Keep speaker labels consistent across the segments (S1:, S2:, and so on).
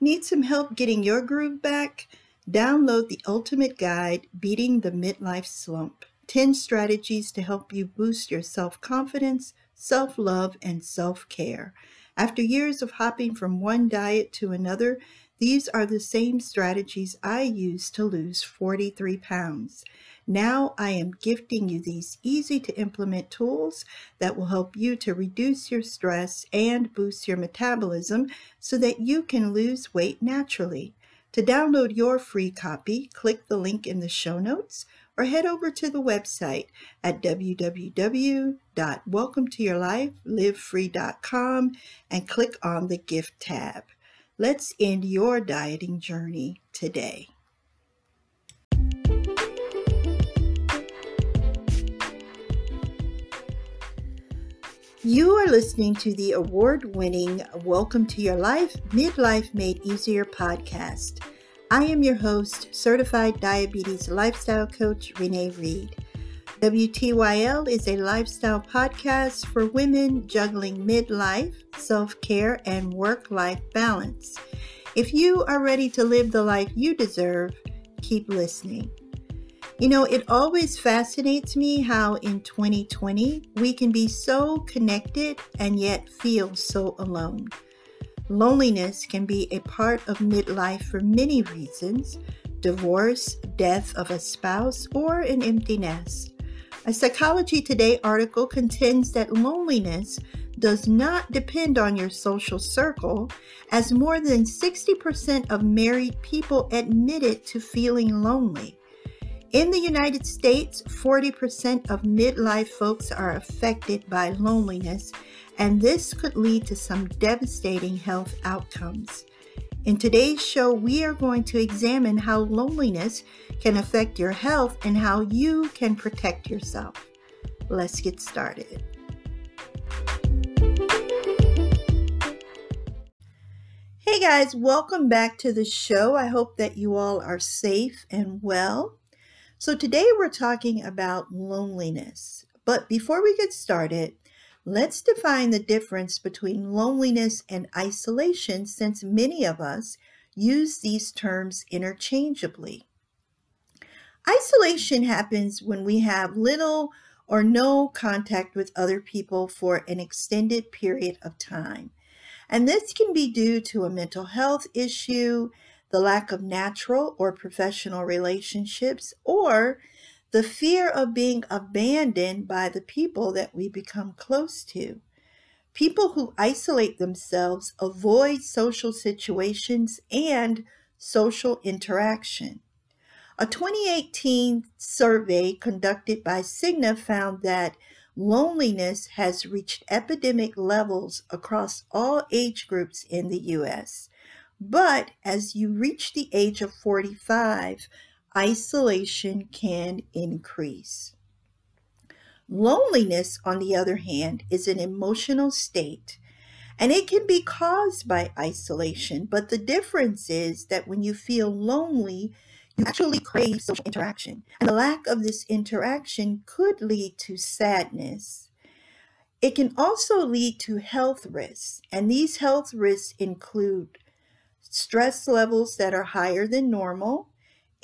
S1: Need some help getting your groove back? Download the ultimate guide, Beating the Midlife Slump 10 strategies to help you boost your self confidence, self love, and self care. After years of hopping from one diet to another, these are the same strategies I used to lose 43 pounds. Now I am gifting you these easy to implement tools that will help you to reduce your stress and boost your metabolism so that you can lose weight naturally. To download your free copy, click the link in the show notes or head over to the website at www.welcometoyourlifelivefree.com and click on the gift tab. Let's end your dieting journey today. You are listening to the award winning Welcome to Your Life Midlife Made Easier podcast. I am your host, certified diabetes lifestyle coach Renee Reed. WTYL is a lifestyle podcast for women juggling midlife, self care, and work life balance. If you are ready to live the life you deserve, keep listening. You know, it always fascinates me how in 2020 we can be so connected and yet feel so alone. Loneliness can be a part of midlife for many reasons divorce, death of a spouse, or an empty nest. A Psychology Today article contends that loneliness does not depend on your social circle, as more than 60% of married people admitted to feeling lonely. In the United States, 40% of midlife folks are affected by loneliness, and this could lead to some devastating health outcomes. In today's show, we are going to examine how loneliness can affect your health and how you can protect yourself. Let's get started. Hey guys, welcome back to the show. I hope that you all are safe and well. So, today we're talking about loneliness. But before we get started, let's define the difference between loneliness and isolation since many of us use these terms interchangeably. Isolation happens when we have little or no contact with other people for an extended period of time. And this can be due to a mental health issue, the lack of natural or professional relationships, or the fear of being abandoned by the people that we become close to. People who isolate themselves avoid social situations and social interaction. A 2018 survey conducted by Cigna found that loneliness has reached epidemic levels across all age groups in the U.S. But as you reach the age of 45, isolation can increase. Loneliness, on the other hand, is an emotional state and it can be caused by isolation. But the difference is that when you feel lonely, you actually crave social interaction. And the lack of this interaction could lead to sadness. It can also lead to health risks, and these health risks include stress levels that are higher than normal,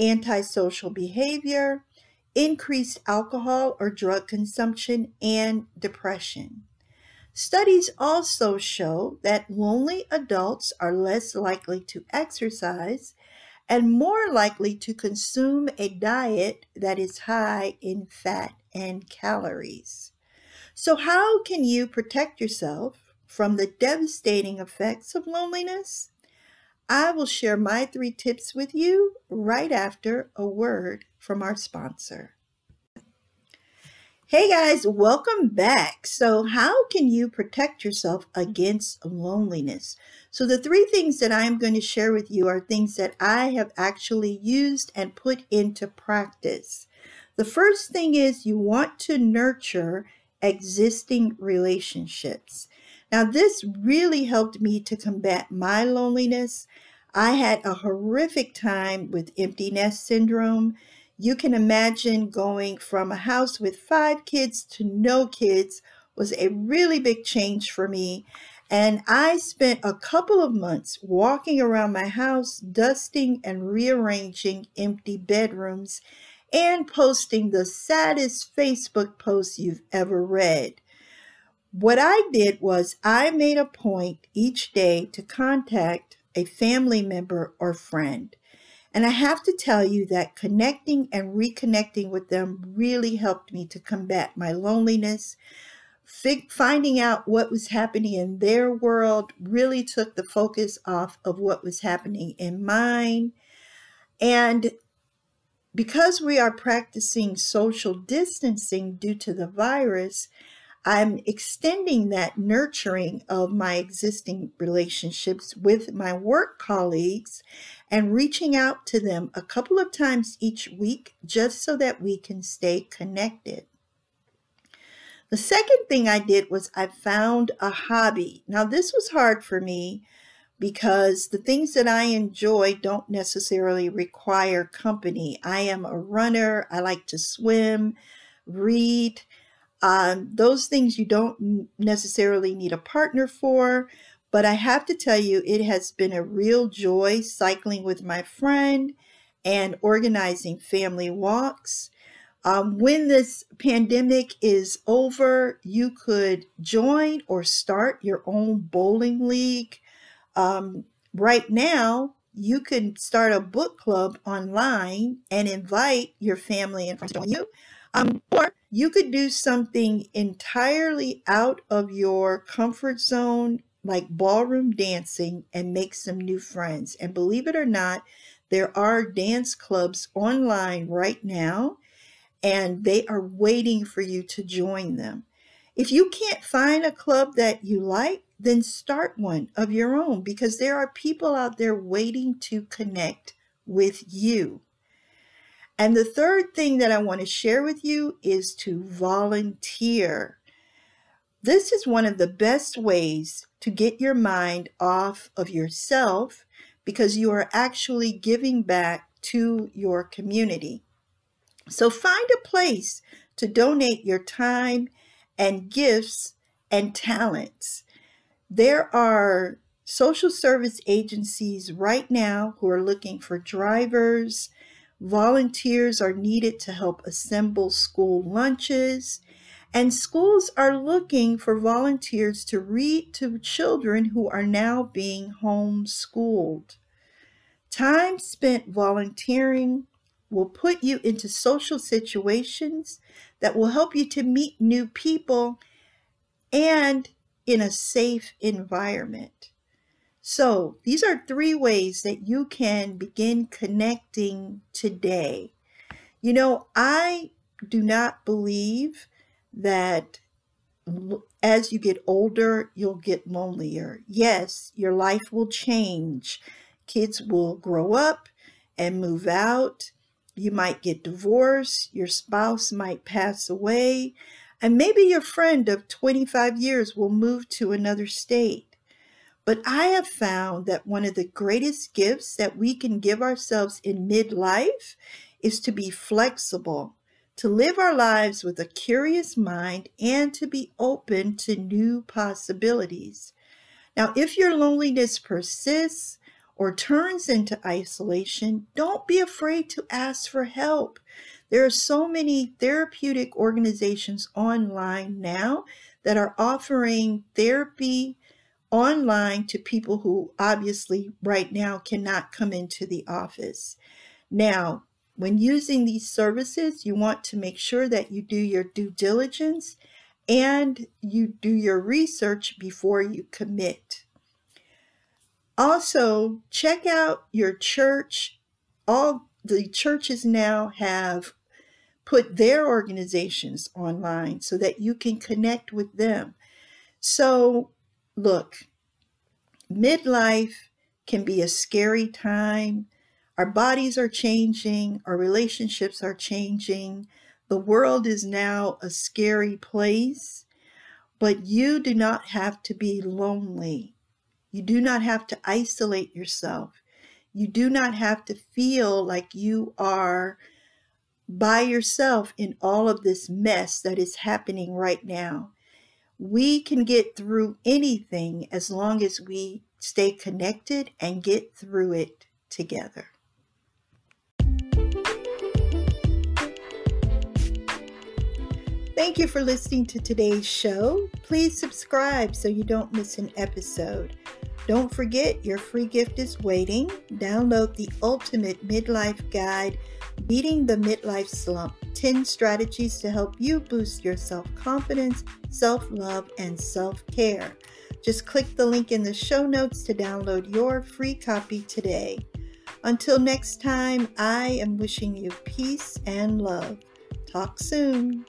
S1: antisocial behavior, increased alcohol or drug consumption, and depression. Studies also show that lonely adults are less likely to exercise and more likely to consume a diet that is high in fat and calories. So, how can you protect yourself from the devastating effects of loneliness? I will share my three tips with you right after a word from our sponsor. Hey guys, welcome back. So, how can you protect yourself against loneliness? So, the three things that I'm going to share with you are things that I have actually used and put into practice. The first thing is you want to nurture existing relationships. Now, this really helped me to combat my loneliness. I had a horrific time with empty nest syndrome. You can imagine going from a house with five kids to no kids was a really big change for me. And I spent a couple of months walking around my house, dusting and rearranging empty bedrooms and posting the saddest Facebook posts you've ever read. What I did was I made a point each day to contact a family member or friend. And I have to tell you that connecting and reconnecting with them really helped me to combat my loneliness. finding out what was happening in their world really took the focus off of what was happening in mine. And because we are practicing social distancing due to the virus, I'm extending that nurturing of my existing relationships with my work colleagues and reaching out to them a couple of times each week just so that we can stay connected. The second thing I did was I found a hobby. Now, this was hard for me because the things that I enjoy don't necessarily require company. I am a runner, I like to swim, read. Um, those things you don't necessarily need a partner for, but I have to tell you, it has been a real joy cycling with my friend and organizing family walks. Um, when this pandemic is over, you could join or start your own bowling league. Um, right now, you can start a book club online and invite your family and friends to join you. Um, or you could do something entirely out of your comfort zone, like ballroom dancing, and make some new friends. And believe it or not, there are dance clubs online right now, and they are waiting for you to join them. If you can't find a club that you like, then start one of your own because there are people out there waiting to connect with you. And the third thing that I want to share with you is to volunteer. This is one of the best ways to get your mind off of yourself because you are actually giving back to your community. So find a place to donate your time and gifts and talents. There are social service agencies right now who are looking for drivers, Volunteers are needed to help assemble school lunches, and schools are looking for volunteers to read to children who are now being homeschooled. Time spent volunteering will put you into social situations that will help you to meet new people and in a safe environment. So, these are three ways that you can begin connecting today. You know, I do not believe that as you get older, you'll get lonelier. Yes, your life will change. Kids will grow up and move out. You might get divorced. Your spouse might pass away. And maybe your friend of 25 years will move to another state. But I have found that one of the greatest gifts that we can give ourselves in midlife is to be flexible, to live our lives with a curious mind, and to be open to new possibilities. Now, if your loneliness persists or turns into isolation, don't be afraid to ask for help. There are so many therapeutic organizations online now that are offering therapy online to people who obviously right now cannot come into the office. Now, when using these services, you want to make sure that you do your due diligence and you do your research before you commit. Also, check out your church. All the churches now have put their organizations online so that you can connect with them. So, Look, midlife can be a scary time. Our bodies are changing, our relationships are changing. The world is now a scary place, but you do not have to be lonely. You do not have to isolate yourself. You do not have to feel like you are by yourself in all of this mess that is happening right now We can get through anything as long as we stay connected and get through it together. Thank you for listening to today's show. Please subscribe so you don't miss an episode. Don't forget your free gift is waiting. Download the ultimate midlife guide, Beating the Midlife Slump 10 strategies to help you boost your self confidence, self love, and self care. Just click the link in the show notes to download your free copy today. Until next time, I am wishing you peace and love. Talk soon.